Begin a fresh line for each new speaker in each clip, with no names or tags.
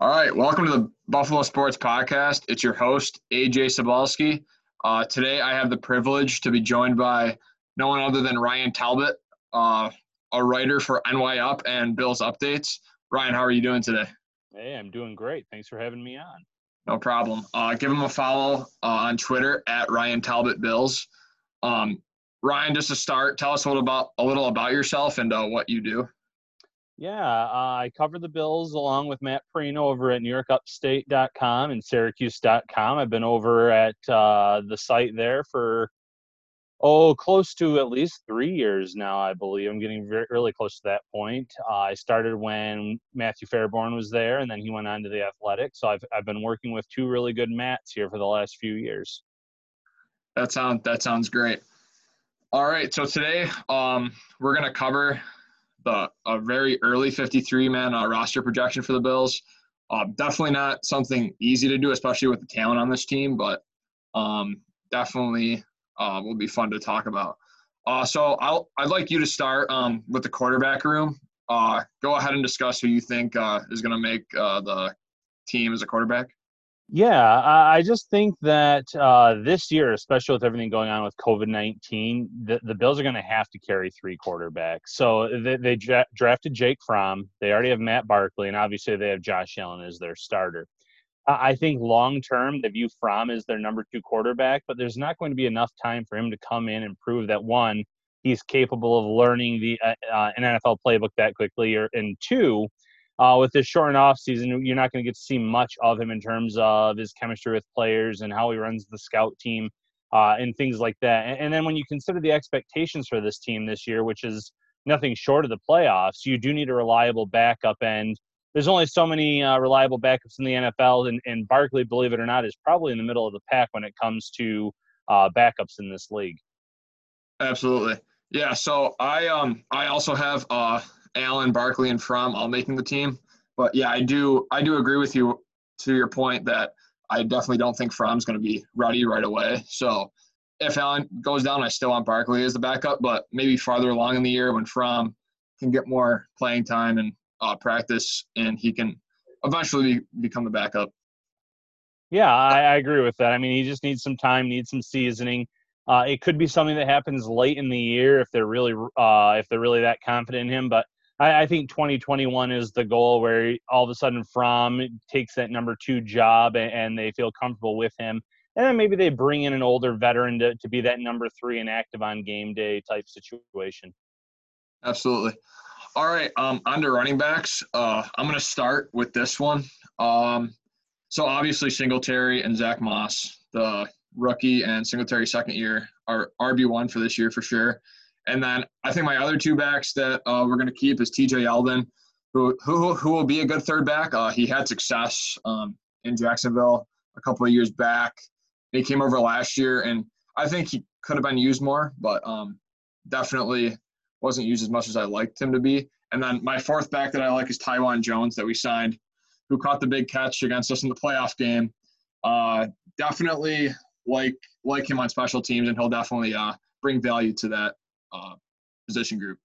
All right, welcome to the Buffalo Sports Podcast. It's your host, AJ Sabalski. Uh, today, I have the privilege to be joined by no one other than Ryan Talbot, uh, a writer for NY Up and Bills Updates. Ryan, how are you doing today?
Hey, I'm doing great. Thanks for having me on.
No problem. Uh, give him a follow uh, on Twitter at Ryan Talbot Bills. Um, Ryan, just to start, tell us a little about a little about yourself and uh, what you do.
Yeah, uh, I cover the Bills along with Matt Parrino over at NewYorkUpstate.com and Syracuse.com. I've been over at uh, the site there for oh, close to at least three years now, I believe. I'm getting very really close to that point. Uh, I started when Matthew Fairburn was there, and then he went on to the Athletic. So I've I've been working with two really good mats here for the last few years.
That sounds that sounds great. All right, so today um, we're gonna cover the a very early 53 man uh, roster projection for the Bills. Uh, definitely not something easy to do, especially with the talent on this team, but um, definitely uh, will be fun to talk about. Uh, so I'll, I'd like you to start um, with the quarterback room. Uh, go ahead and discuss who you think uh, is going to make the team as a quarterback.
Yeah, I just think that uh, this year, especially with everything going on with COVID 19, the, the Bills are going to have to carry three quarterbacks. So they, they dra- drafted Jake Fromm. They already have Matt Barkley, and obviously they have Josh Allen as their starter. I think long term, they view Fromm as their number two quarterback, but there's not going to be enough time for him to come in and prove that one, he's capable of learning the uh, uh an NFL playbook that quickly, or and two, uh, with this shortened off season, you're not going to get to see much of him in terms of his chemistry with players and how he runs the scout team uh, and things like that. And, and, then when you consider the expectations for this team this year, which is nothing short of the playoffs, you do need a reliable backup. And there's only so many uh, reliable backups in the NFL, and, and Barkley, believe it or not, is probably in the middle of the pack when it comes to uh, backups in this league.
Absolutely. Yeah, so I um I also have uh Allen, Barkley, and Fromm all making the team. But yeah, I do I do agree with you to your point that I definitely don't think Fromm's going to be ready right away. So if Allen goes down, I still want Barkley as the backup, but maybe farther along in the year when Fromm can get more playing time and uh, practice, and he can eventually be, become the backup.
Yeah, I, I, agree with that. I mean, he just needs some time, needs some seasoning. Uh, it could be something that happens late in the year if they're really uh, if they're really that confident in him. But I, I, think 2021 is the goal where all of a sudden Fromm takes that number two job and, and, they feel comfortable with him. And then maybe they bring in an older veteran to, to be that number three and active on game day type situation.
Absolutely. All right, um, on to running backs. Uh, I'm going to start with this one. Um, so obviously Singletary and Zach Moss, the rookie and Singletary second year, are RB1 for this year for sure. And then I think my other two backs that uh, we're going to keep is TJ Yeldon, who, who, who will be a good third back. Uh, he had success um, in Jacksonville a couple of years back. He came over last year, and I think he could have been used more, but um, definitely wasn't used as much as I liked him to be. And then my fourth back that I like is Taiwan Jones that we signed, who caught the big catch against us in the playoff game. Uh, definitely like like him on special teams, and he'll definitely uh, bring value to that uh, position group.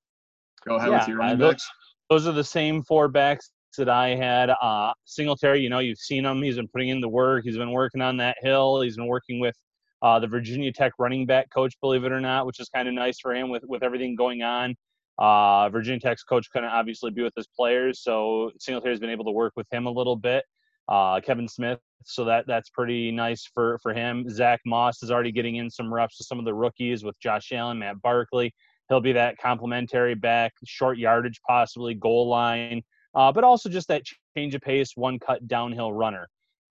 Go ahead yeah, with your running uh, backs.
Those, are the same four backs that I had. Uh, Singletary, you know, you've seen him. He's been putting in the work. He's been working on that hill. He's been working with uh, the Virginia Tech running back coach, believe it or not, which is kind of nice for him with with everything going on. Uh, Virginia Tech's coach couldn't obviously be with his players, so Singletary's been able to work with him a little bit. Uh, Kevin Smith, so that that's pretty nice for for him. Zach Moss is already getting in some reps with some of the rookies with Josh Allen, Matt Barkley. He'll be that complementary back, short yardage possibly, goal line, uh, but also just that change of pace, one cut downhill runner.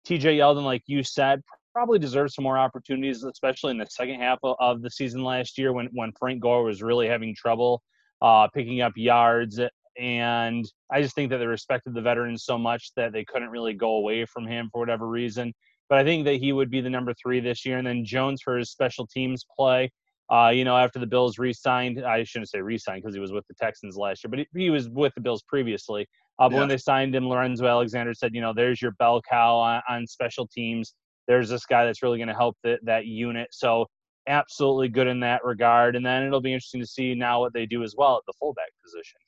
TJ Yeldon, like you said, probably deserves some more opportunities, especially in the second half of the season last year when when Frank Gore was really having trouble uh, picking up yards and I just think that they respected the veterans so much that they couldn't really go away from him for whatever reason. But I think that he would be the number three this year, and then Jones for his special teams play. Uh, you know, after the Bills re-signed, I shouldn't say re-signed because he was with the Texans last year, but he, he was with the Bills previously. Uh, but yeah. when they signed him, Lorenzo Alexander said, you know, there's your bell cow on, on special teams. There's this guy that's really going to help the, that unit. So absolutely good in that regard. And then it'll be interesting to see now what they do as well at the fullback position.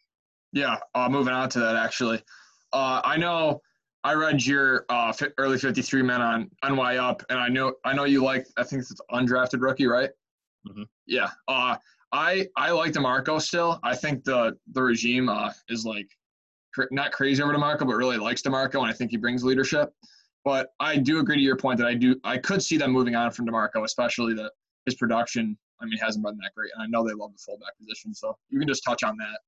Yeah, uh, moving on to that actually. Uh, I know I read your uh, early 53 men on NY Up, and I know I know you like. I think it's undrafted rookie, right? Mm-hmm. Yeah. Uh, I I like DiMarco still. I think the the regime uh, is like cr- not crazy over DiMarco, but really likes DiMarco, and I think he brings leadership. But I do agree to your point that I do I could see them moving on from DiMarco, especially that his production. I mean, hasn't been that great, and I know they love the fullback position. So you can just touch on that.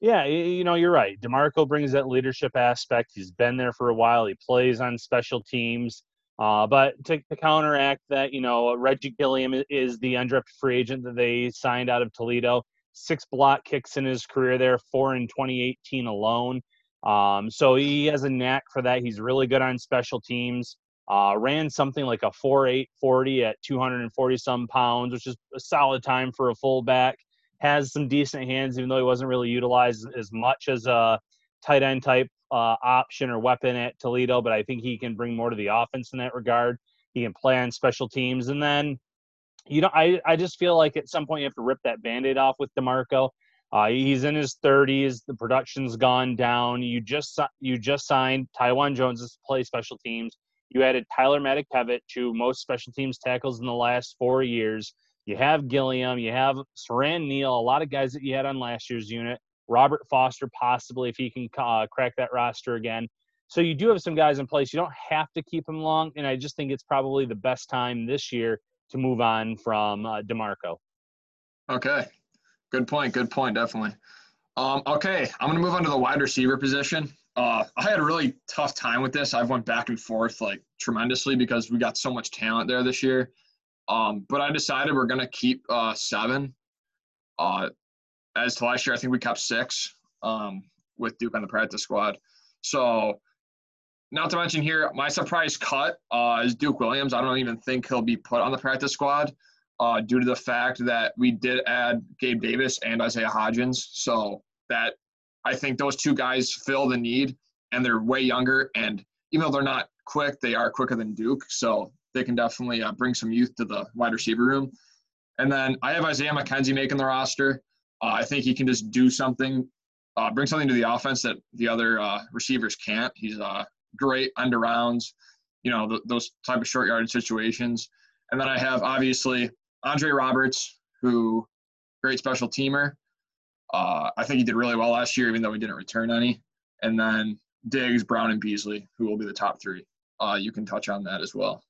Yeah, you know, you're right. DiMarco brings that leadership aspect. He's been there for a while. He plays on special teams. Uh, but to, to, counteract that, you know, Reggie Gilliam is the undrafted free agent that they signed out of Toledo. Six block kicks in his career there, four in 2018 alone. Um, so he has a knack for that. He's really good on special teams. Uh, ran something like a 4.840 at 240 some pounds, which is a solid time for a fullback has some decent hands, even though he wasn't really utilized as much as a tight end type uh, option or weapon at Toledo. But I think he can bring more to the offense in that regard. He can play on special teams, and then you know, I I just feel like at some point you have to rip that band-aid off with DiMarco. Uh, he's in his 30s. The production's gone down. You just you just signed Taiwan Jones to play special teams. You added Tyler Matakevich to most special teams tackles in the last four years. You have Gilliam, you have Siran Neal, a lot of guys that you had on last year's unit. Robert Foster, possibly if he can uh, crack that roster again. So you do have some guys in place. You don't have to keep them long, and I just think it's probably the best time this year to move on from uh, DiMarco.
Okay, good point. Good point. Definitely. Um, okay, I'm gonna move on to the wide receiver position. Uh, I had a really tough time with this. I've went back and forth like tremendously because we got so much talent there this year. Um, but I decided we're to keep uh, seven. Uh, as to last year, I think we kept six um, with Duke on the practice squad. So, not to mention here, my surprise cut uh, is Duke Williams. I don't even think he'll be put on the practice squad uh, due to the fact that we did add Gabe Davis and Isaiah Hodgins. So, that I think those two guys fill the need, and they're way younger. And even though they're not quick, they are quicker than Duke. So they can definitely uh, bring some youth to the wide receiver room. And then I have Isaiah McKenzie making the roster. Uh, I think he can just do something, uh, bring something to the offense that the other uh, receivers can't. He's uh, great under rounds, you know, th- those type of short yardage situations. And then I have obviously Andre Roberts, who great special teamer. Uh, I think he did really well last year, even though he didn't return any. And then Diggs, Brown, and Beasley, who will be the top three. you can touch on that as well.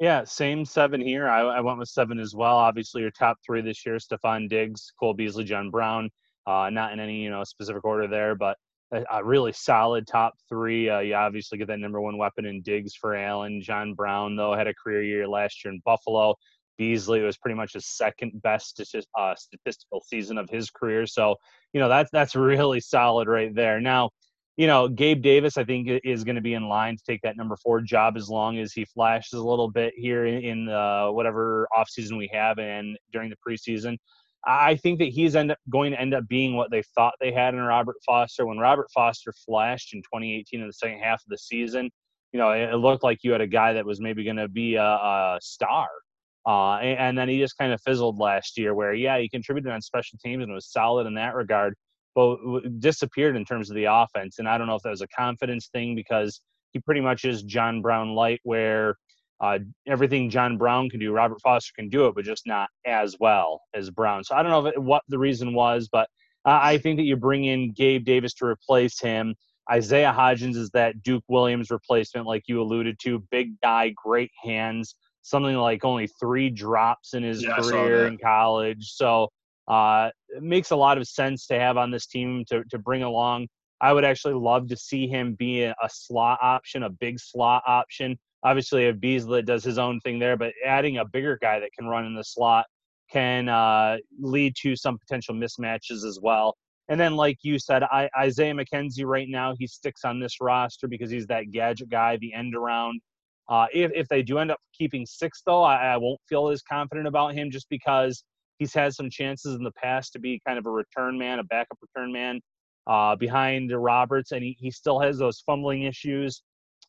Yeah, same seven here. I, I, went with seven as well. Obviously, your top three this year: Stefon Diggs, Cole Beasley, John Brown. Uh, not in any you know specific order there, but a, a really solid top three. Uh, you obviously get that number one weapon in Diggs for Allen. John Brown though had a career year last year in Buffalo. Beasley was pretty much his second best uh, statistical season of his career. So you know that's that's really solid right there. Now you know, Gabe Davis, I think, is going to be in line to take that number four job as long as he flashes a little bit here in, in uh, whatever offseason we have and during the preseason. I think that he's end up going to end up being what they thought they had in Robert Foster. When Robert Foster flashed in 2018 in the second half of the season, you know, it, looked like you had a guy that was maybe going to be a, a star. Uh, and, and, then he just kind of fizzled last year, where yeah, he contributed on special teams and was solid in that regard but disappeared in terms of the offense. And I don't know if that was a confidence thing because he pretty much is John Brown light, where uh, everything John Brown can do, Robert Foster can do it, but just not as well as Brown. So I don't know what the reason was, but I think that you bring in Gabe Davis to replace him. Isaiah Hodgins is that Duke Williams replacement, like you alluded to. Big guy, great hands, something like only three drops in his yeah, career in college. So uh, it makes a lot of sense to have on this team to, to bring along. I would actually love to see him be a, slot option, a big slot option. Obviously, if Beasley does his own thing there, but adding a bigger guy that can run in the slot can uh, lead to some potential mismatches as well. And then, like you said, I, Isaiah McKenzie right now, he sticks on this roster because he's that gadget guy, the end around. Uh, if, if they do end up keeping six, though, I, I won't feel as confident about him just because He's had some chances in the past to be kind of a return man, a backup return man uh, behind Roberts, and he, he still has those fumbling issues,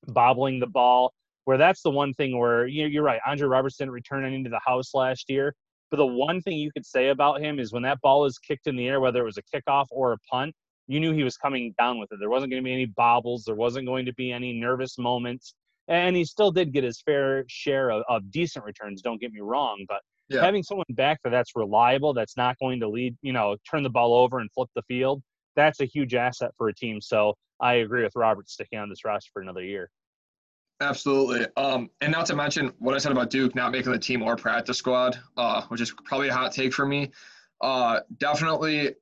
bobbling the ball. Where that's the one thing where you know, you're right. Andre Roberts didn't return any to the house last year, but the one thing you could say about him is when that ball is kicked in the air, whether it was a kickoff or a punt, you knew he was coming down with it. There wasn't going to be any bobbles. There wasn't going to be any nervous moments. And he still did get his fair share of, of decent returns. Don't get me wrong, but yeah. having someone back there that's reliable, that's not going to lead, you know, turn the ball over and flip the field, that's a huge asset for a team. So I agree with Robert sticking on this roster for another year.
Absolutely. Um, and not to mention what I said about Duke not making the team or practice squad, uh, which is probably a hot take for me. Uh, definitely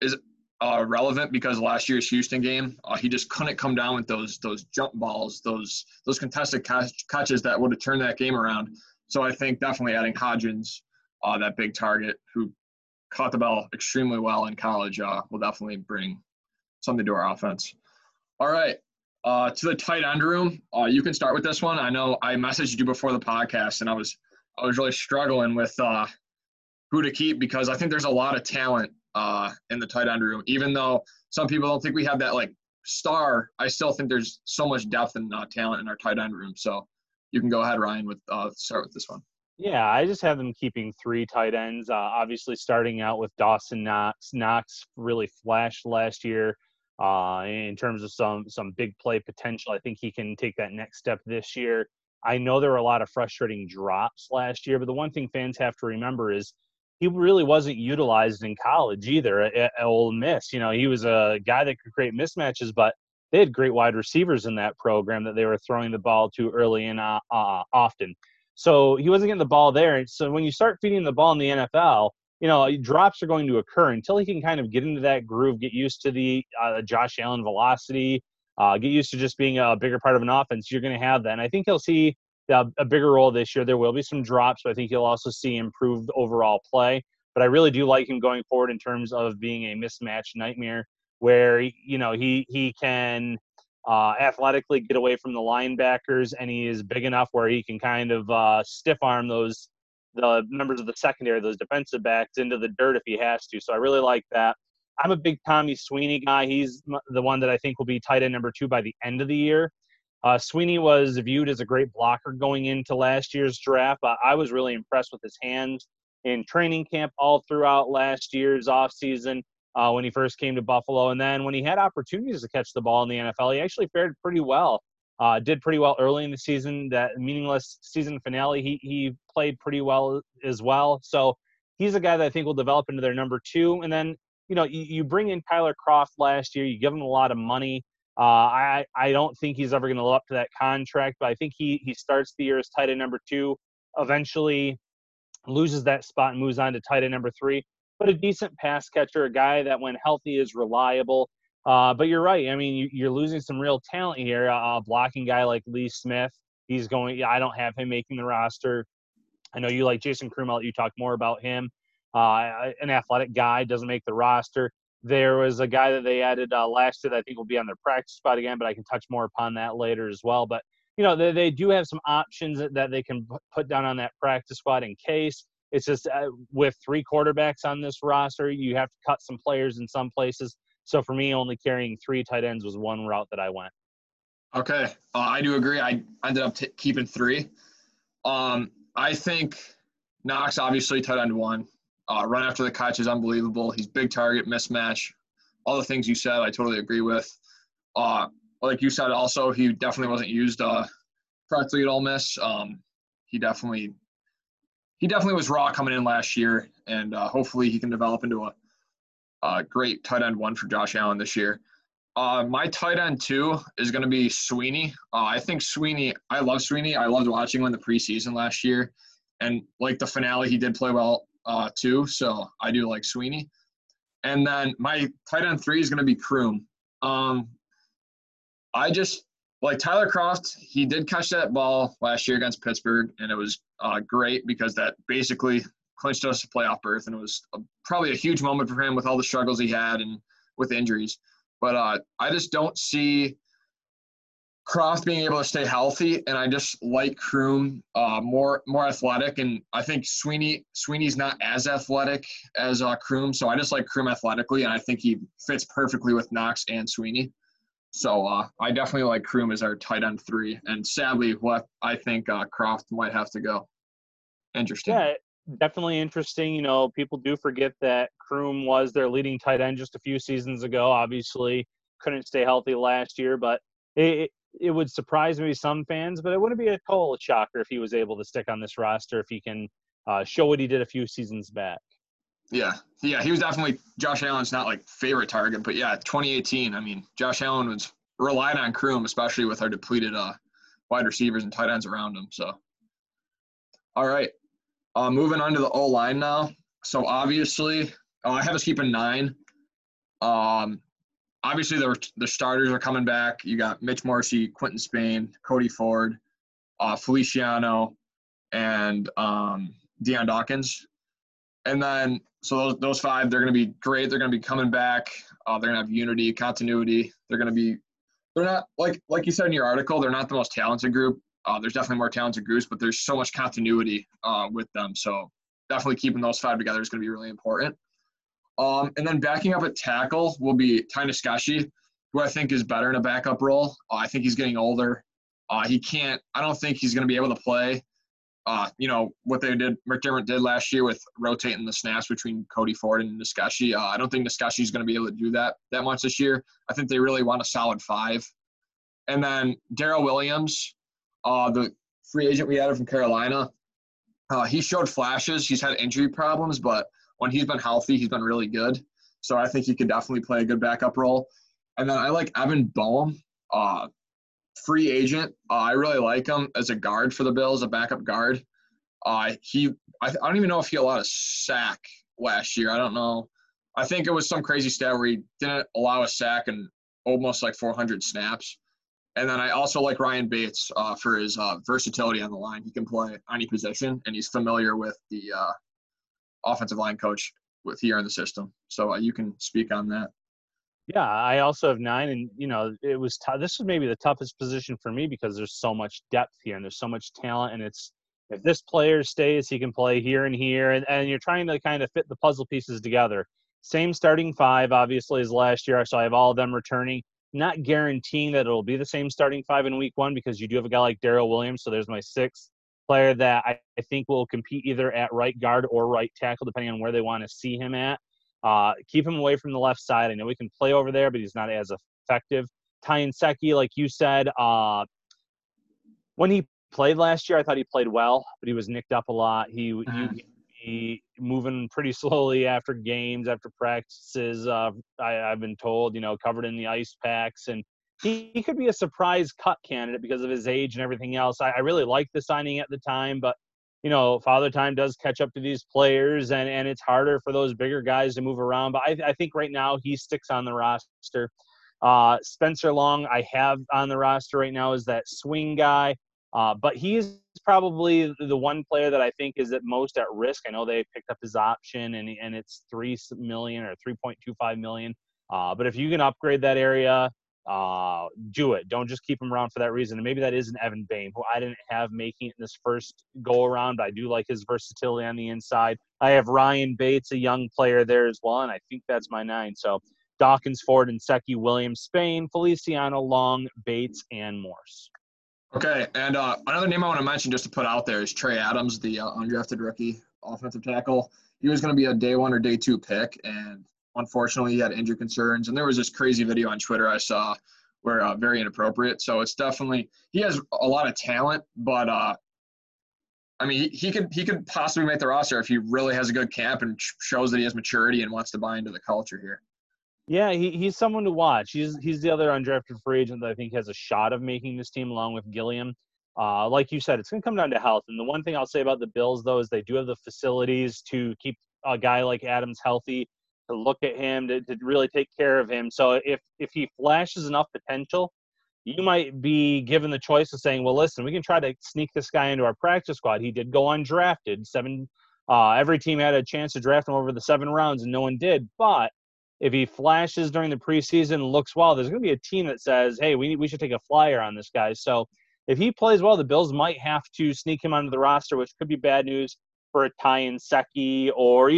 is uh, relevant because last year's Houston game, uh, he just couldn't come down with those those jump balls, those those contested catch, catches that would have turned that game around. So I think definitely adding Hodgins, uh, that big target who caught the ball extremely well in college, uh, will definitely bring something to our offense. All right, uh, to the tight end room, uh, you can start with this one. I know I messaged you before the podcast, and I was I was really struggling with uh, who to keep because I think there's a lot of talent uh, in the tight end room. Even though some people don't think we have that like star, I still think there's so much depth and talent in our tight end room. So you can go ahead, Ryan, with uh, start with this one.
Yeah, I just have them keeping three tight ends. Uh, obviously, starting out with Dawson Knox. Knox really flashed last year uh, in terms of some some big play potential. I think he can take that next step this year. I know there were a lot of frustrating drops last year, but the one thing fans have to remember is he really wasn't utilized in college either at, at Ole Miss. You know, he was a guy that could create mismatches, but they had great wide receivers in that program that they were throwing the ball to early and uh, uh, often. So he wasn't getting the ball there. So when you start feeding the ball in the NFL, you know, drops are going to occur until he can kind of get into that groove, get used to the uh, Josh Allen velocity, uh, get used to just being a bigger part of an offense. You're going to have that. And I think he'll see a, a bigger role this year. There will be some drops, but I think you'll also see improved overall play. But I really do like him going forward in terms of being a mismatch nightmare, where you know he he can uh, athletically get away from the linebackers, and he is big enough where he can kind of uh, stiff arm those the members of the secondary, those defensive backs, into the dirt if he has to. So I really like that. I'm a big Tommy Sweeney guy. He's the one that I think will be tight end number two by the end of the year. Uh, Sweeney was viewed as a great blocker going into last year's draft. Uh, I was really impressed with his hands in training camp all throughout last year's offseason uh, when he first came to Buffalo. And then when he had opportunities to catch the ball in the NFL, he actually fared pretty well. Uh, did pretty well early in the season. That meaningless season finale, he he played pretty well as well. So he's a guy that I think will develop into their number two. And then you know you, you bring in Tyler Kroft last year. You give him a lot of money. Uh, I I don't think he's ever going to live up to that contract, but I think he he starts the year as tight end number two. Eventually, loses that spot and moves on to tight end number three. But a decent pass catcher, a guy that when healthy is reliable. Uh, but you're right. I mean, you, are losing some real talent here. A blocking guy like Lee Smith, he's going. I don't have him making the roster. I know you like Jason let you talk more about him. Uh, an athletic guy doesn't make the roster. There was a guy that they added uh, last year that I think will be on their practice spot again, but I can touch more upon that later as well. But you know, they, they do have some options that, that they can put down on that practice squad in case. It's just uh, with three quarterbacks on this roster, you have to cut some players in some places. So for me, only carrying three tight ends was one route that I went.
Okay, uh, I do agree. I ended up t- keeping three. Um, I think Knox obviously tight end one. Uh, run after the catch is unbelievable. He's big target mismatch. All the things you said, I totally agree with. Uh, like you said, also he definitely wasn't used uh, correctly at Ole Miss. Um, he definitely he definitely was raw coming in last year, and uh, hopefully he can develop into a uh, great tight end one for Josh Allen this year. Uh, my tight end two is going to be Sweeney. Uh, I think Sweeney, I love Sweeney. I loved watching him in the preseason last year. And like the finale, he did play well uh, too. So I do like Sweeney. And then my tight end three is going to be Croom. Um, I just like Tyler Kroft, He did catch that ball last year against Pittsburgh, and it was uh, great because that basically clinched us a playoff berth, and it was a, probably a huge moment for him with all the struggles he had and with injuries. But uh, I just don't see Kroft being able to stay healthy, and I just like Croom uh, more more athletic, and I think Sweeney Sweeney's not as athletic as uh, Croom, so I just like Croom athletically, and I think he fits perfectly with Knox and Sweeney. So uh, I definitely like Croom as our tight end three, and sadly, what I think uh, Kroft might have to go. Interesting.
Yeah, definitely interesting. You know, people do forget that Croom was their leading tight end just a few seasons ago. Obviously, couldn't stay healthy last year, but it, it would surprise maybe some fans, but it wouldn't be a total shocker if he was able to stick on this roster if he can uh, show what he did a few seasons back.
Yeah, yeah, he was definitely Josh Allen's not like favorite target, but yeah, 2018. I mean, Josh Allen was relying on Croom, especially with our depleted uh, wide receivers and tight ends around him. So, all right, uh, moving on to the O line now. So obviously, uh, I have us keeping nine. Um, obviously the the starters are coming back. You got Mitch Morse, Quinton Spain, Cody Ford, uh, Feliciano, and um, Dion Dawkins. And then so those those five, they're going to be great. They're going to be coming back. Uh, they're going to have unity, continuity. They're going to be they're not like like you said in your article. They're not the most talented group. Uh, there's definitely more talented groups, but there's so much continuity uh, with them. So definitely keeping those five together is going to be really important. Um, and then backing up at tackle will be Ty Nsekhe, who I think is better in a backup role. Uh, I think he's getting older. Uh, he can't. I don't think he's going to be able to play. Uh, you know what they did, McDermott did last year with rotating the snaps between Cody Ford and Nsekhe. Uh, I don't think Nsekhe is going to be able to do that that much this year. I think they really want a solid five. And then Daryl Williams, uh, the free agent we added from Carolina, uh, he showed flashes. He's had injury problems, but when he's been healthy, he's been really good. So I think he could definitely play a good backup role. And then I like Evan Boehm, uh, free agent. Uh, I really like him as a guard for the Bills, a backup guard. Uh, he, I, I don't even know if he allowed a sack last year. I don't know. I think it was some crazy stat where he didn't allow a sack and almost like 400 snaps. And then I also like Ryan Bates uh, for his uh, versatility on the line. He can play any position, and he's familiar with the uh, offensive line coach with here in the system. So uh, you can speak on that.
Yeah, I also have nine, and you know, it was t- this was maybe the toughest position for me because there's so much depth here and there's so much talent, and it's if this player stays, he can play here and here, and, and you're trying to kind of fit the puzzle pieces together. Same starting five, obviously, as last year, so I have all of them returning. Not guaranteeing that it'll be the same starting five in week one because you do have a guy like Daryl Williams, so there's my sixth player that I, I, think will compete either at right guard or right tackle, depending on where they want to see him at. Uh, keep him away from the left side. I know he can play over there, but he's not as effective. Ty Nsekhe, like you said, uh, when he played last year, I thought he played well, but he was nicked up a lot. He, mm-hmm. he, he moving pretty slowly after games, after practices. Uh, I, have been told, you know, covered in the ice packs, and he, he could be a surprise cut candidate because of his age and everything else. I, I really liked the signing at the time, but you know, father time does catch up to these players, and and it's harder for those bigger guys to move around. But I, I think right now he sticks on the roster. Uh, Spencer Long, I have on the roster right now, is that swing guy. Uh, but he's probably the one player that I think is at most at risk. I know they picked up his option, and and it's three million or three point two five million. Uh, but if you can upgrade that area, uh, do it. Don't just keep him around for that reason. And maybe that is an Evan Boehm, who I didn't have making it in this first go around, but I do like his versatility on the inside. I have Ryan Bates, a young player there as well, and I think that's my nine. So Dawkins, Ford, Nsekhe, Williams, Spain, Feliciano, Long, Bates, and Morse.
Okay, and uh, another name I want to mention just to put out there is Trey Adams, the uh, undrafted rookie offensive tackle. He was going to be a day one or day two pick, and unfortunately he had injury concerns and there was this crazy video on twitter i saw where uh, very inappropriate. So it's definitely he has a lot of talent but uh i mean he, he could he could possibly make the roster if he really has a good camp and shows that he has maturity and wants to buy into the culture here.
Yeah he, he's someone to watch. He's he's the other undrafted free agent that i think has a shot of making this team along with gilliam. Uh, like you said, it's going to come down to health. And the one thing I'll say about the Bills, though, is they do have the facilities to keep a guy like Adams healthy to look at him, to, to really take care of him. So if if he flashes enough potential, you might be given the choice of saying, well, listen, we can try to sneak this guy into our practice squad. He did go undrafted. Seven, uh, every team had a chance to draft him over the seven rounds, and no one did. But if he flashes during the preseason, and looks well, there's going to be a team that says, hey, we we should take a flyer on this guy. So if he plays well, the Bills might have to sneak him onto the roster, which could be bad news for a Ty Nsekhe or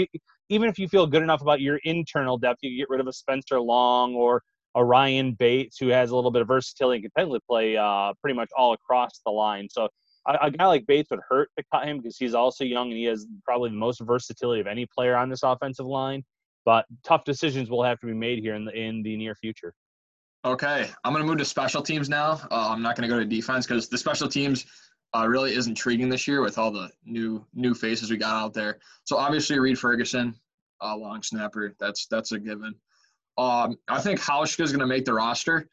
even if you feel good enough about your internal depth, you get rid of a Spencer Long or a Ryan Bates who has a little bit of versatility and can technically play uh, pretty much all across the line. So a, a guy like Bates would hurt to cut him because he's also young and he has probably the most versatility of any player on this offensive line. But tough decisions will have to be made here in the in the near future.
Okay, I'm going to move to special teams now. Uh, I'm not going to go to defense because the special teams uh, really is intriguing this year with all the new new faces we got out there. So obviously Reed Ferguson, uh, long snapper, that's that's a given. Um, I think Hauschka is going to make the roster.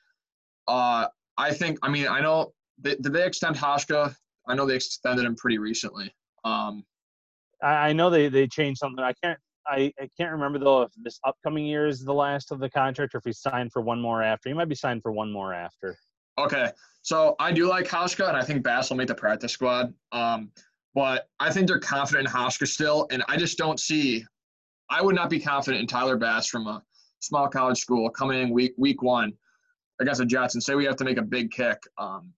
Uh, I think. I mean, I know. They, did they extend Hauschka? I know they extended him pretty recently. Um,
I, I know they they changed something. I can't I, I can't remember though if this upcoming year is the last of the contract or if he's signed for one more after. He might be signed for one more after.
Okay, so I do like Hauschka, and I think Bass will make the practice squad. Um, but I think they're confident in Hauschka still, and I just don't see. I would not be confident in Tyler Bass from a small college school coming in week week one against the Jets and say we have to make a big kick. Um,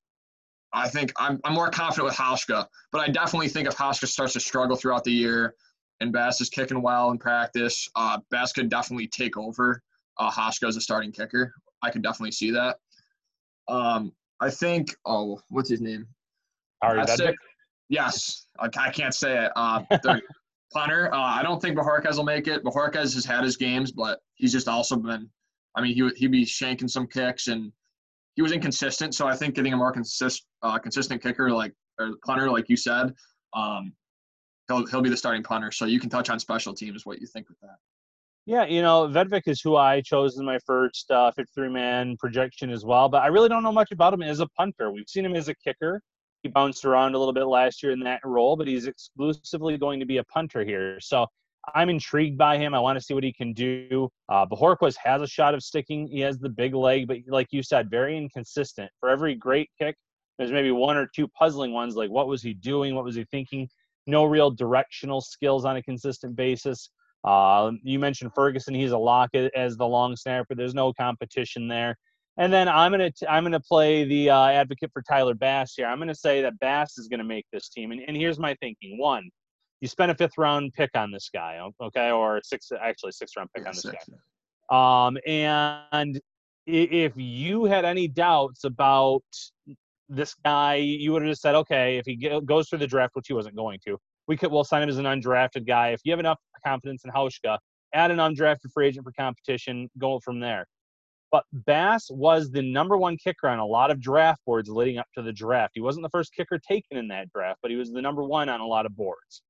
I think I'm, I'm more confident with Hauschka, but I definitely think if Hauschka starts to struggle throughout the year and Bass is kicking well in practice, uh, Bass could definitely take over uh, Hauschka as a starting kicker. I could definitely see that. Um, I think, oh, what's his name?
Ari Vedvik?
Yes, I, I, can't say it. Uh, punter. Uh, I don't think Bojorquez will make it. Bojorquez has had his games, but he's just also been. I mean, he he'd be shanking some kicks, and he was inconsistent. So I think getting a more consist uh, consistent kicker like or punter, like you said, um, he'll he'll be the starting punter. So you can touch on special teams. What you think with that?
Yeah, you know, Vedvik is who I chose in my first uh, 53 man projection as well, but I really don't know much about him as a punter. We've seen him as a kicker. He bounced around a little bit last year in that role, but he's exclusively going to be a punter here. So I'm intrigued by him. I want to see what he can do. Uh, Bojorquez has a shot of sticking. He has the big leg, but like you said, very inconsistent. For every great kick, there's maybe one or two puzzling ones, like what was he doing? What was he thinking? No real directional skills on a consistent basis. Uh, you mentioned Ferguson; he's a lock as the long snapper. There's no competition there. And then I'm gonna t- I'm gonna play the uh, advocate for Tyler Bass here. I'm gonna say that Bass is gonna make this team. And, and here's my thinking: one, you spent a fifth round pick on this guy, okay, or six actually six round pick yeah, on this six, guy. Um, and if you had any doubts about this guy, you would have just said, okay, if he goes through the draft, which he wasn't going to, we could we'll sign him as an undrafted guy. If you have enough confidence in Hauschka, add an undrafted free agent for competition, go from there. But Bass was the number one kicker on a lot of draft boards leading up to the draft. He wasn't the first kicker taken in that draft, but he was the number one on a lot of boards.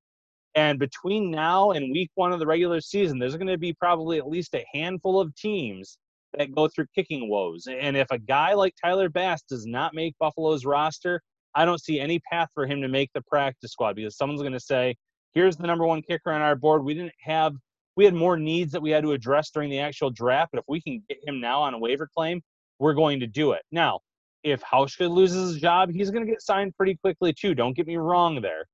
And between now and week one of the regular season, there's going to be probably at least a handful of teams that go through kicking woes. And if a guy like Tyler Bass does not make Buffalo's roster, I don't see any path for him to make the practice squad because someone's going to say, here's the number one kicker on our board. We didn't have, we had more needs that we had to address during the actual draft, but if we can get him now on a waiver claim, we're going to do it. Now, if Hauschka loses his job, he's going to get signed pretty quickly too. Don't get me wrong there.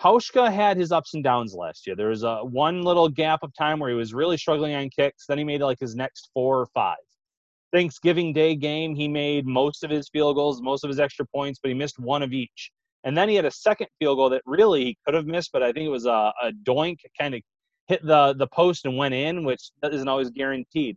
Hauschka had his ups and downs last year. There was a one little gap of time where he was really struggling on kicks. Then he made like his next four or five. Thanksgiving Day game, he made most of his field goals, most of his extra points, but he missed one of each. And then he had a second field goal that really he could have missed, but I think it was a, a doink, kind of hit the, the post and went in, which isn't always guaranteed.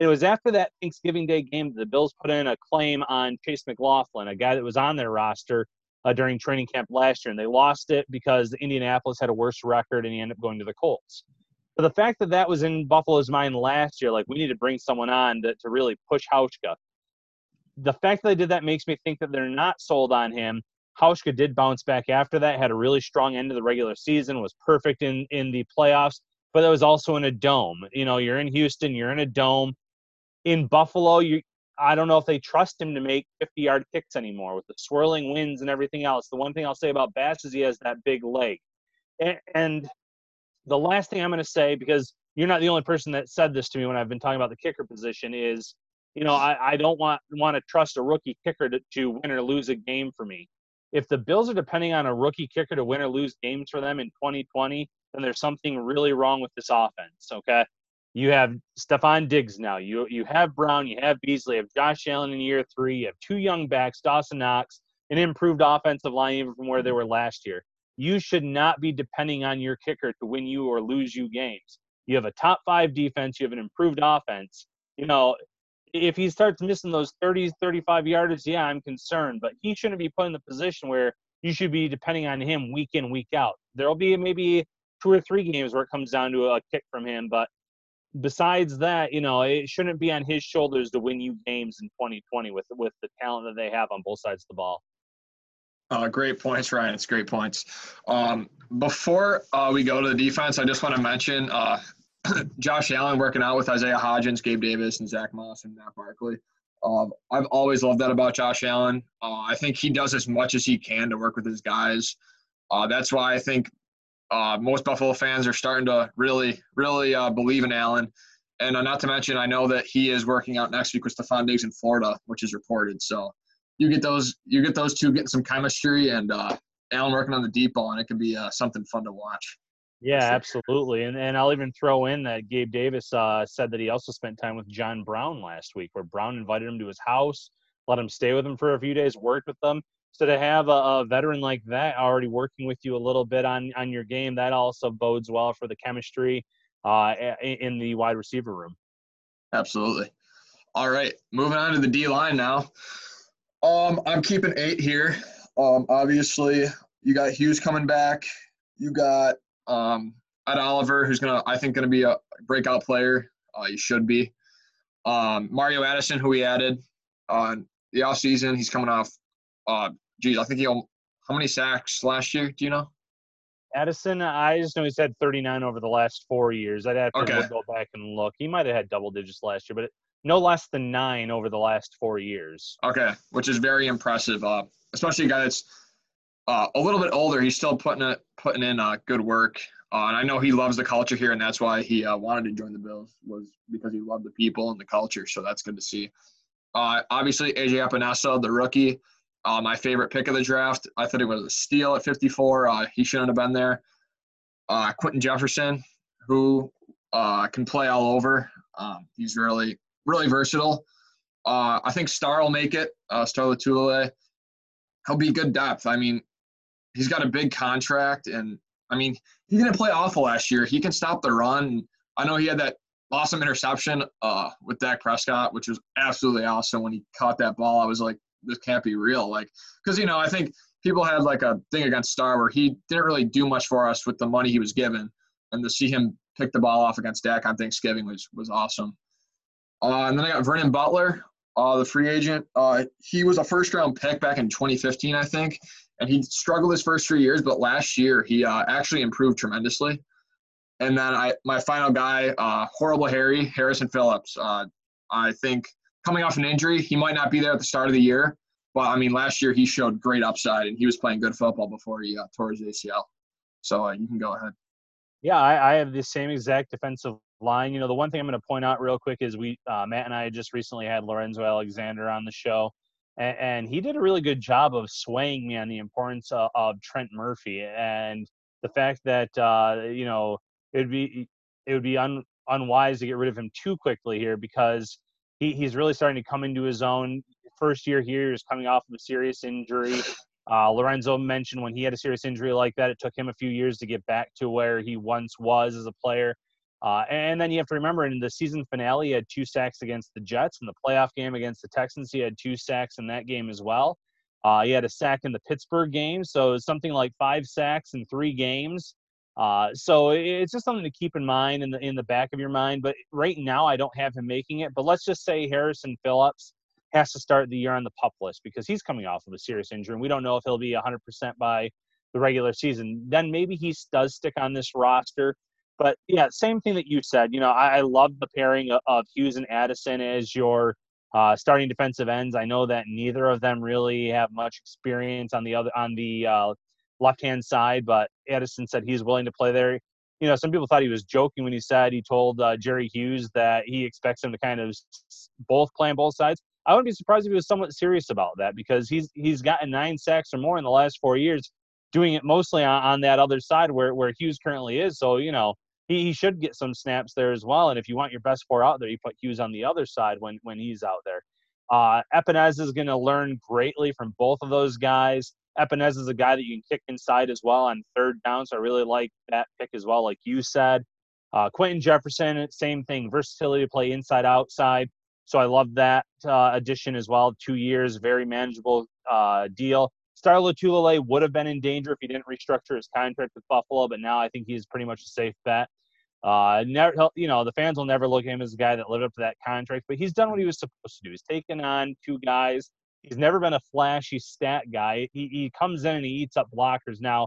It was after that Thanksgiving Day game that the Bills put in a claim on Chase McLaughlin, a guy that was on their roster uh, during training camp last year, and they lost it because Indianapolis had a worse record, and he ended up going to the Colts. But the fact that that was in Buffalo's mind last year, like we need to bring someone on to, to really push Hauschka. The fact that they did that makes me think that they're not sold on him. Hauschka did bounce back after that, had a really strong end of the regular season, was perfect in, in the playoffs, but that was also in a dome. You know, you're in Houston, you're in a dome. In Buffalo, you I don't know if they trust him to make 50 yard kicks anymore with the swirling winds and everything else. The one thing I'll say about Bass is he has that big leg. And, and the last thing I'm going to say, because you're not the only person that said this to me when I've been talking about the kicker position, is you know I, I don't want want to trust a rookie kicker to, to win or lose a game for me. If the Bills are depending on a rookie kicker to win or lose games for them in 2020, then there's something really wrong with this offense. Okay, you have Stefon Diggs now. You you have Brown. You have Beasley. You have Josh Allen in year three. You have two young backs, Dawson Knox, an improved offensive line even from where they were last year you should not be depending on your kicker to win you or lose you games. You have a top five defense, you have an improved offense. You know, if he starts missing those 30, 35 yardage, yeah, I'm concerned, but he shouldn't be put in the position where you should be depending on him week in, week out. There'll be maybe two or three games where it comes down to a kick from him, but besides that, you know, it shouldn't be on his shoulders to win you games in 2020 with with the talent that they have on both sides of the ball.
Uh, great points, Ryan. It's great points. Um, before uh, we go to the defense, I just want to mention uh, Josh Allen working out with Isaiah Hodgins, Gabe Davis, and Zach Moss and Matt Barkley. Um, I've always loved that about Josh Allen. Uh, I think he does as much as he can to work with his guys. Uh, that's why I think uh, most Buffalo fans are starting to really, really uh, believe in Allen. And uh, not to mention, I know that he is working out next week with Stefon Diggs in Florida, which is reported. So you get those, you get those two getting some chemistry, and uh, Allen working on the deep ball, and it could be something fun to watch.
Yeah, absolutely. And and I'll even throw in that Gabe Davis uh, said that he also spent time with John Brown last week, where Brown invited him to his house, let him stay with him for a few days, worked with them. So to have a, a veteran like that already working with you a little bit on on your game, that also bodes well for the chemistry uh, in the wide receiver room.
Absolutely. All right, moving on to the D line now. Um, I'm keeping eight here. Um, obviously, you got Hughes coming back. You got um, Ed Oliver, who's gonna I think gonna be a breakout player. Uh, he should be. Um, Mario Addison, who we added on the off season, he's coming off. Uh, geez, I think he how many sacks last year? Do you know?
Addison, I just know he's had 39 over the last four years. I'd have to okay. go back and look. He might have had double digits last year, but no less than nine over the last four years.
Okay, which is very impressive. Uh, especially a guy that's uh, a little bit older, he's still putting it putting in uh, good work. Uh, and I know he loves the culture here, and that's why he uh, wanted to join the Bills was because he loved the people and the culture. So that's good to see. Uh, obviously, AJ Epenesa, the rookie, uh, my favorite pick of the draft. I thought it was a steal at 54. he shouldn't have been there. Quinton Jefferson, who can play all over. Um, he's really really versatile. I think Star will make it. Star Lotulelei. He'll be good depth. I mean, he's got a big contract, and I mean, he didn't play awful last year. He can stop the run. I know he had that awesome interception uh, with Dak Prescott, which was absolutely awesome. When he caught that ball, I was like, this can't be real. Like, because you know, I think people had like a thing against Star where he didn't really do much for us with the money he was given, and to see him pick the ball off against Dak on Thanksgiving was was awesome. Uh, and then I got Vernon Butler, uh, the free agent. Uh, he was a first round pick back in 2015, I think, and he struggled his first three years, but last year he uh, actually improved tremendously. And then I, my final guy, uh, horrible Harry Harrison Phillips. Uh, I think coming off an injury, he might not be there at the start of the year, but I mean last year he showed great upside and he was playing good football before he uh, tore his ACL. So you can go ahead.
Yeah, I, I have the same exact defensive line. You know, the one thing I'm going to point out real quick is we uh, Matt and I just recently had Lorenzo Alexander on the show, and, and, he did a really good job of swaying me on the importance of, of Trent Murphy and the fact that uh, you know it would be it would be un, unwise to get rid of him too quickly here because he, he's really starting to come into his own. First year here is coming off of a serious injury. Uh, Lorenzo mentioned when he had a serious injury like that, it took him a few years to get back to where he once was as a player. Uh, and then you have to remember in the season finale, he had two sacks against the Jets. In the playoff game against the Texans, he had two sacks in that game as well. Uh, he had a sack in the Pittsburgh game, so something like five sacks in three games. Uh, so it's just something to keep in mind in the in the back of your mind. But right now, I don't have him making it. But let's just say Harrison Phillips has to start the year on the pup list because he's coming off of a serious injury, and we don't know if he'll be 100% by the regular season. Then maybe he does stick on this roster. But yeah, same thing that you said. You know, I, I love the pairing of, of, Hughes and Addison as your uh, starting defensive ends. I know that neither of them really have much experience on the other on the uh, left hand side, but Addison said he's willing to play there. You know, some people thought he was joking when he said he told uh, Jerry Hughes that he expects him to kind of both play on both sides. I wouldn't be surprised if he was somewhat serious about that because he's he's gotten nine sacks or more in the last four years, doing it mostly on, on that other side where where Hughes currently is. So you know, he, he should get some snaps there as well. And if you want your best four out there, you put Hughes on the other side when when he's out there. Uh, Epenesa is going to learn greatly from both of those guys. Epenesa is a guy that you can kick inside as well on third down, so I really like that pick as well, like you said. Uh, Quinton Jefferson, same thing, versatility to play inside outside. So I love that uh, addition as well. Two years, very manageable uh, deal. Star Lotulelei would have been in danger if he didn't restructure his contract with Buffalo, but now I think he's pretty much a safe bet. Uh, never, you know, the fans will never look at him as a guy that lived up to that contract, but he's done what he was supposed to do. He's taken on two guys. He's never been a flashy stat guy. He, he comes in and he eats up blockers. Now,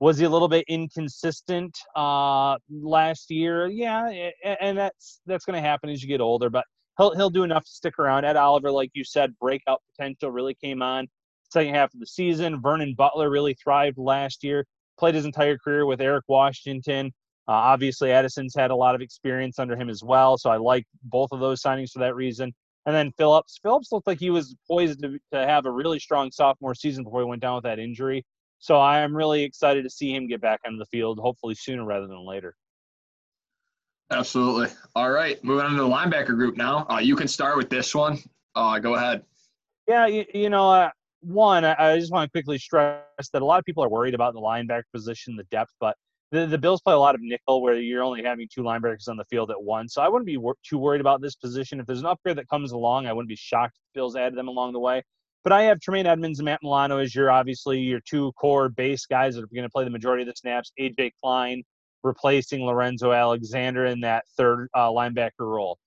was he a little bit inconsistent uh, last year? Yeah, and that's that's going to happen as you get older. But he'll he'll do enough to stick around. Ed Oliver, like you said, breakout potential really came on second half of the season. Vernon Butler really thrived last year. Played his entire career with Eric Washington. Uh, obviously, Addison's had a lot of experience under him as well, so I like both of those signings for that reason. And then Phillips. Phillips looked like he was poised to, to have a really strong sophomore season before he went down with that injury. So I am really excited to see him get back on the field, hopefully sooner rather than later.
Absolutely. All right, moving on to the linebacker group now. Uh, you can start with this one. Uh, go ahead.
Yeah, you, you know, uh, one, I, I just want to quickly stress that a lot of people are worried about the linebacker position, the depth, but the, the Bills play a lot of nickel where you're only having two linebackers on the field at once. So I wouldn't be wor- too worried about this position. If there's an upgrade that comes along, I wouldn't be shocked if the Bills added them along the way. But I have Tremaine Edmunds and Matt Milano as your obviously your two core base guys that are going to play the majority of the snaps. AJ Klein replacing Lorenzo Alexander in that third uh, linebacker role.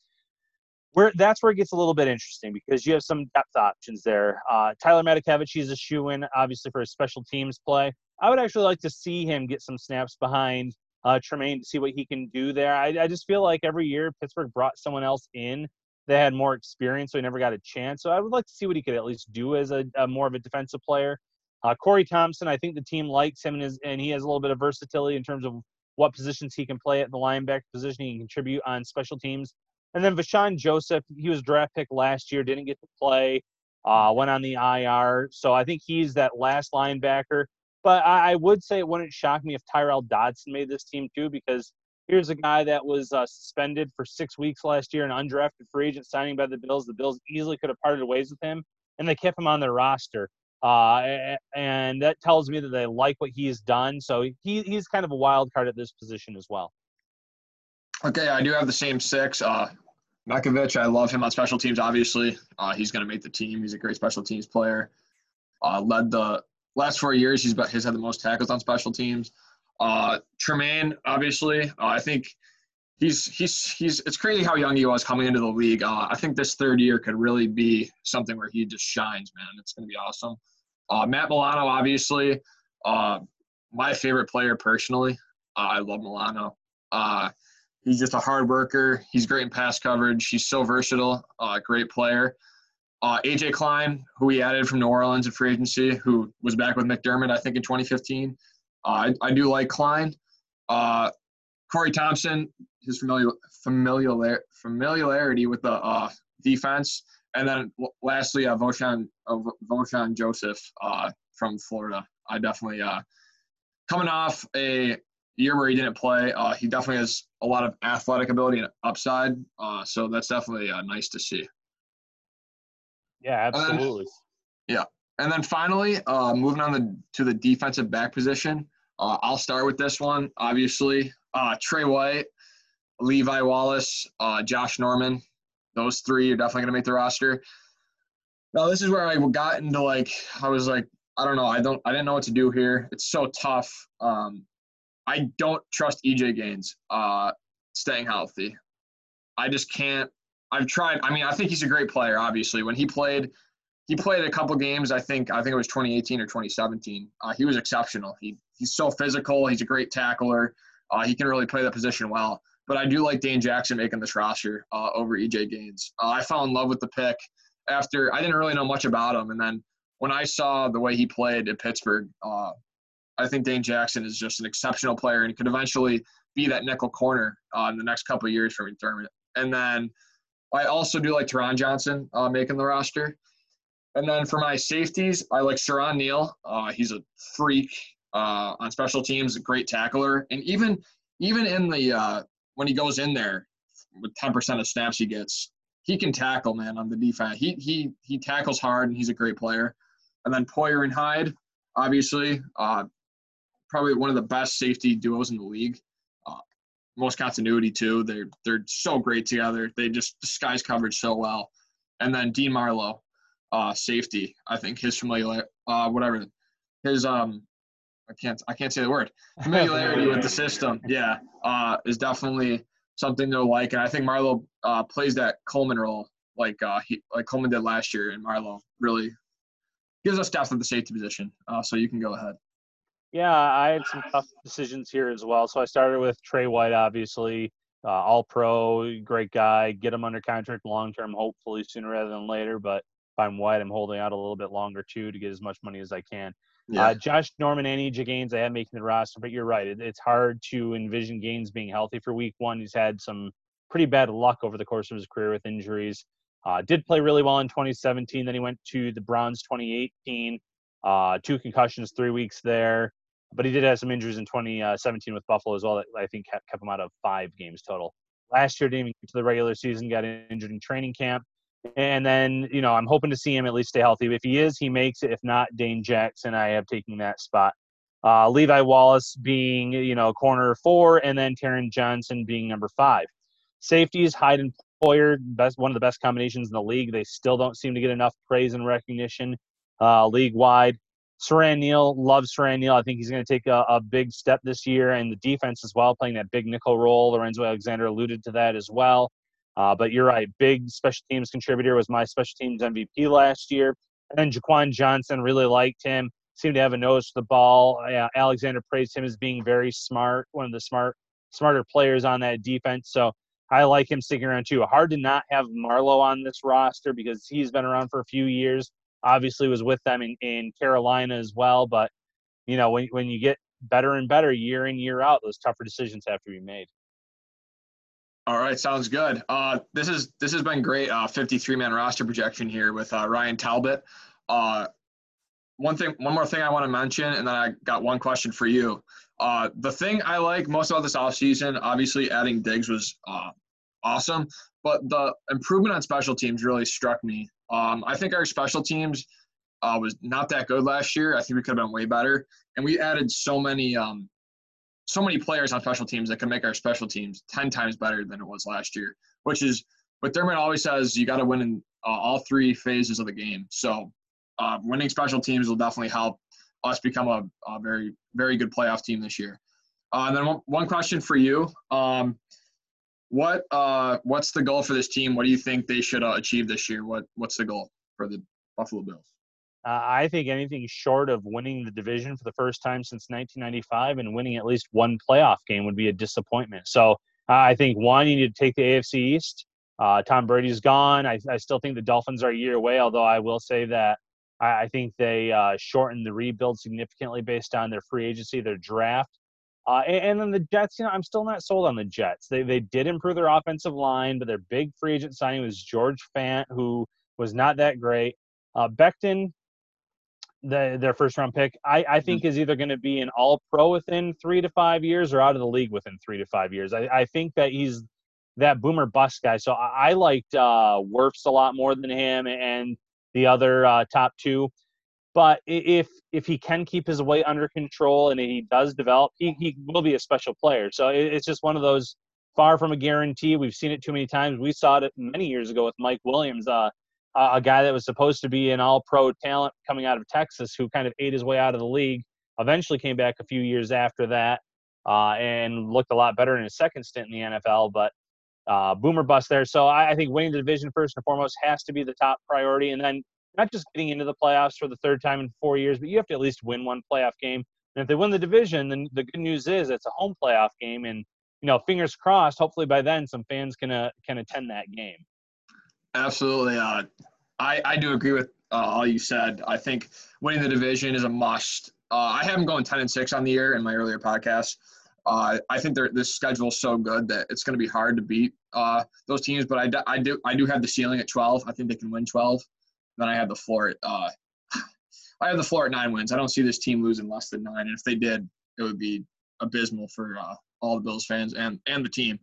Where that's where it gets a little bit interesting because you have some depth options there. Uh, Tyler Matakevich is a shoe in, obviously for his special teams play. I would actually like to see him get some snaps behind uh, Tremaine to see what he can do there. I, I just feel like every year Pittsburgh brought someone else in that had more experience, so he never got a chance. So I would like to see what he could at least do as a, a more of a defensive player. Uh, Corey Thompson, I think the team likes him and, his, and he has a little bit of versatility in terms of what positions he can play at the linebacker position. He can contribute on special teams. And then Vosean Joseph, he was draft pick last year, didn't get to play, uh, went on the IR. So I think he's that last linebacker. But I, I would say it wouldn't shock me if Tyrel Dodson made this team too, because Here's a guy that was uh, suspended for six weeks last year, an undrafted free agent signing by the Bills. The Bills easily could have parted ways with him, and they kept him on their roster. Uh, and that tells me that they like what he's done. So he, he's kind of a wild card at this position as well.
Okay, I do have the same six. Uh, I love him on special teams. Obviously, uh, he's going to make the team. He's a great special teams player. Uh, led the last four years. He's about, he's had the most tackles on special teams. Uh, Tremaine, obviously, uh, I think he's he's he's. It's crazy how young he was coming into the league. Uh, I think this third year could really be something where he just shines, man. It's going to be awesome. Uh, Matt Milano, obviously, uh, my favorite player personally. Uh, I love Milano. Uh, he's just a hard worker. He's great in pass coverage. He's so versatile. Uh, great player. Uh, AJ Klein, who we added from New Orleans in free agency, who was back with McDermott, I think in 2015. Uh, I, I do like Klein. Uh, Corey Thompson, his familiar, familiar familiarity with the uh, defense, and then lastly, uh, Vosean, uh, Vosean Joseph uh, from Florida. I definitely coming off a year where he didn't play. He definitely has a lot of athletic ability and upside. So that's definitely nice to see.
Yeah, absolutely.
yeah, and then finally, uh, moving on the, to the defensive back position. Uh, I'll start with this one. Obviously, uh, Tre White, Levi Wallace, uh, Josh Norman. Those three are definitely going to make the roster. Now, this is where I got into like, I was like, I don't know. I don't. I didn't know what to do here. It's so tough. Um, I don't trust EJ Gaines uh, staying healthy. I just can't. I've tried. I mean, I think he's a great player. Obviously, when he played he played a couple games. I think I think it was 2018 or 2017. Uh, he was exceptional. He he's so physical. He's a great tackler. Uh, he can really play that position well. But I do like Dane Jackson making this roster uh, over EJ Gaines. Uh, I fell in love with the pick after I didn't really know much about him, and then when I saw the way he played at Pittsburgh, uh, I think Dane Jackson is just an exceptional player and could eventually be that nickel corner uh, in the next couple years for McDermott. And then I also do like Taron Johnson making the roster. And then for my safeties, I like Siran Neal. Uh, he's a freak uh, on special teams, a great tackler, and even even in the uh, when he goes in there with 10% of snaps he gets, he can tackle, man, on the defense. He he he tackles hard, and he's a great player. And then Poyer and Hyde, obviously, uh, probably one of the best safety duos in the league. Most continuity too. They're they're so great together. They just disguise coverage so well. And then Dean Marlowe, uh, safety. I think his familiar, uh, whatever, his um I can't I can't say the word familiarity with the system. Yeah, uh, is definitely something they'll like, and I think Marlowe uh, plays that Coleman role like uh, he like Coleman did last year, and Marlowe really gives us depth at the safety position. Uh, so you can go ahead.
Yeah, I had some tough decisions here as well. So I started with Tre White, obviously, uh, all pro, great guy. Get him under contract long term, hopefully sooner rather than later. But if I'm White, I'm holding out a little bit longer too to get as much money as I can. Yeah. Uh, Josh Norman and EJ Gaines, I had making the roster, but you're right. It, it's hard to envision Gaines being healthy for week one. He's had some pretty bad luck over the course of his career with injuries. Uh, did play really well in 2017. Then he went to the Browns 2018. Uh, two concussions, three weeks there. But he did have some injuries in 2017 with Buffalo as well that I think kept him out of five games total. Last year, didn't even to the regular season, got injured in training camp. And then, you know, I'm hoping to see him at least stay healthy. If he is, he makes it. If not, Dane Jackson, I have taken that spot. Uh, Levi Wallace being, you know, corner four, and then Taron Johnson being number five. Safeties, Hyde and Poyer, best one of the best combinations in the league. They still don't seem to get enough praise and recognition uh, league wide. Siran Neal, love Siran Neal. I think he's going to take a, a, big step this year, and the defense as well, playing that big nickel role. Lorenzo Alexander alluded to that as well. Uh, but you're right, big special teams contributor was my special teams MVP last year. And then Jaquan Johnson really liked him, seemed to have a nose for the ball. Uh, Alexander praised him as being very smart, one of the smart, smarter players on that defense. So I like him sticking around too. Hard to not have Marlowe on this roster because he's been around for a few years. Obviously, was with them in, in Carolina as well. But you know, when when you get better and better year in year out, those tougher decisions have to be made.
All right, sounds good. Uh, this is this has been great. Uh, 53 man roster projection here with uh, Ryan Talbot. Uh, one thing, one more thing I want to mention, and then I got one question for you. Uh, the thing I like most about this offseason, obviously adding Diggs was uh, awesome, but the improvement on special teams really struck me. Um, I think our special teams uh, was not that good last year. I think we could have been way better, and we added so many, um, so many players on special teams that can make our special teams ten times better than it was last year. Which is what Thurman always says: you got to win in uh, all three phases of the game. So, uh, winning special teams will definitely help us become a, a very very good playoff team this year. Uh, and then one, one, question for you: um, What uh, what's the goal for this team? What do you think they should uh, achieve this year? What what's the goal for the Buffalo Bills?
Uh, I think anything short of winning the division for the first time since 1995 and winning at least one playoff game would be a disappointment. So I think one, you need to take the AFC East. Uh, Tom Brady's gone. I, I, still think the Dolphins are a year away, although I will say that I, I think they uh, shortened the rebuild significantly based on their free agency, their draft. Uh, and, and, then the Jets, you know, I'm still not sold on the Jets. They, they did improve their offensive line, but their big free agent signing was George Fant, who was not that great. Uh, Becton, the, their first round pick, I, I think mm-hmm. is either going to be an all pro within three to five years or out of the league within three to five years. I, I think that he's that boomer bust guy. So I, I liked uh, Wirfs a lot more than him. And the other uh, top two. But if if he can keep his weight under control and he does develop, he, he will be a special player. So it's just one of those far from a guarantee. We've seen it too many times. We saw it many years ago with Mike Williams, uh, a guy that was supposed to be an all-pro talent coming out of Texas, who kind of ate his way out of the league. Eventually, came back a few years after that uh, and looked a lot better in his second stint in the NFL. But uh, boomer bust there. So I, I, think winning the division first and foremost has to be the top priority, and then not just getting into the playoffs for the third time in four years, but you have to at least win one playoff game. And if they win the division, then the good news is it's a home playoff game, and you know, fingers crossed. Hopefully by then, some fans can uh, can attend that game.
Absolutely, uh, I I do agree with uh, all you said. I think winning the division is a must. Uh, I have them going ten and six on the year in my earlier podcast. Uh, I think this schedule is so good that it's going to be hard to beat uh, those teams. But I, I do I do have the ceiling at 12. I think they can win 12. Then I have the floor at uh, I have the floor at nine wins. I don't see this team losing less than nine. And if they did, it would be abysmal for uh, all the Bills fans and and the team.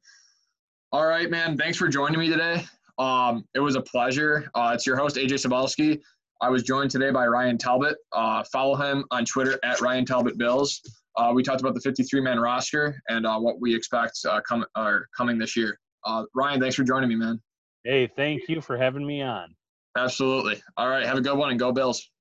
All right, man. Thanks for joining me today. Um, it was a pleasure. Uh, it's your host AJ Sabelski. I was joined today by Ryan Talbot. Uh, follow him on Twitter at Ryan Talbot Bills. Uh, we talked about the 53 man roster and uh, what we expect uh, com- coming this year. Uh, Ryan, thanks for joining me, man.
Hey, thank you for having me on.
Absolutely. All right. Have a good one and go Bills.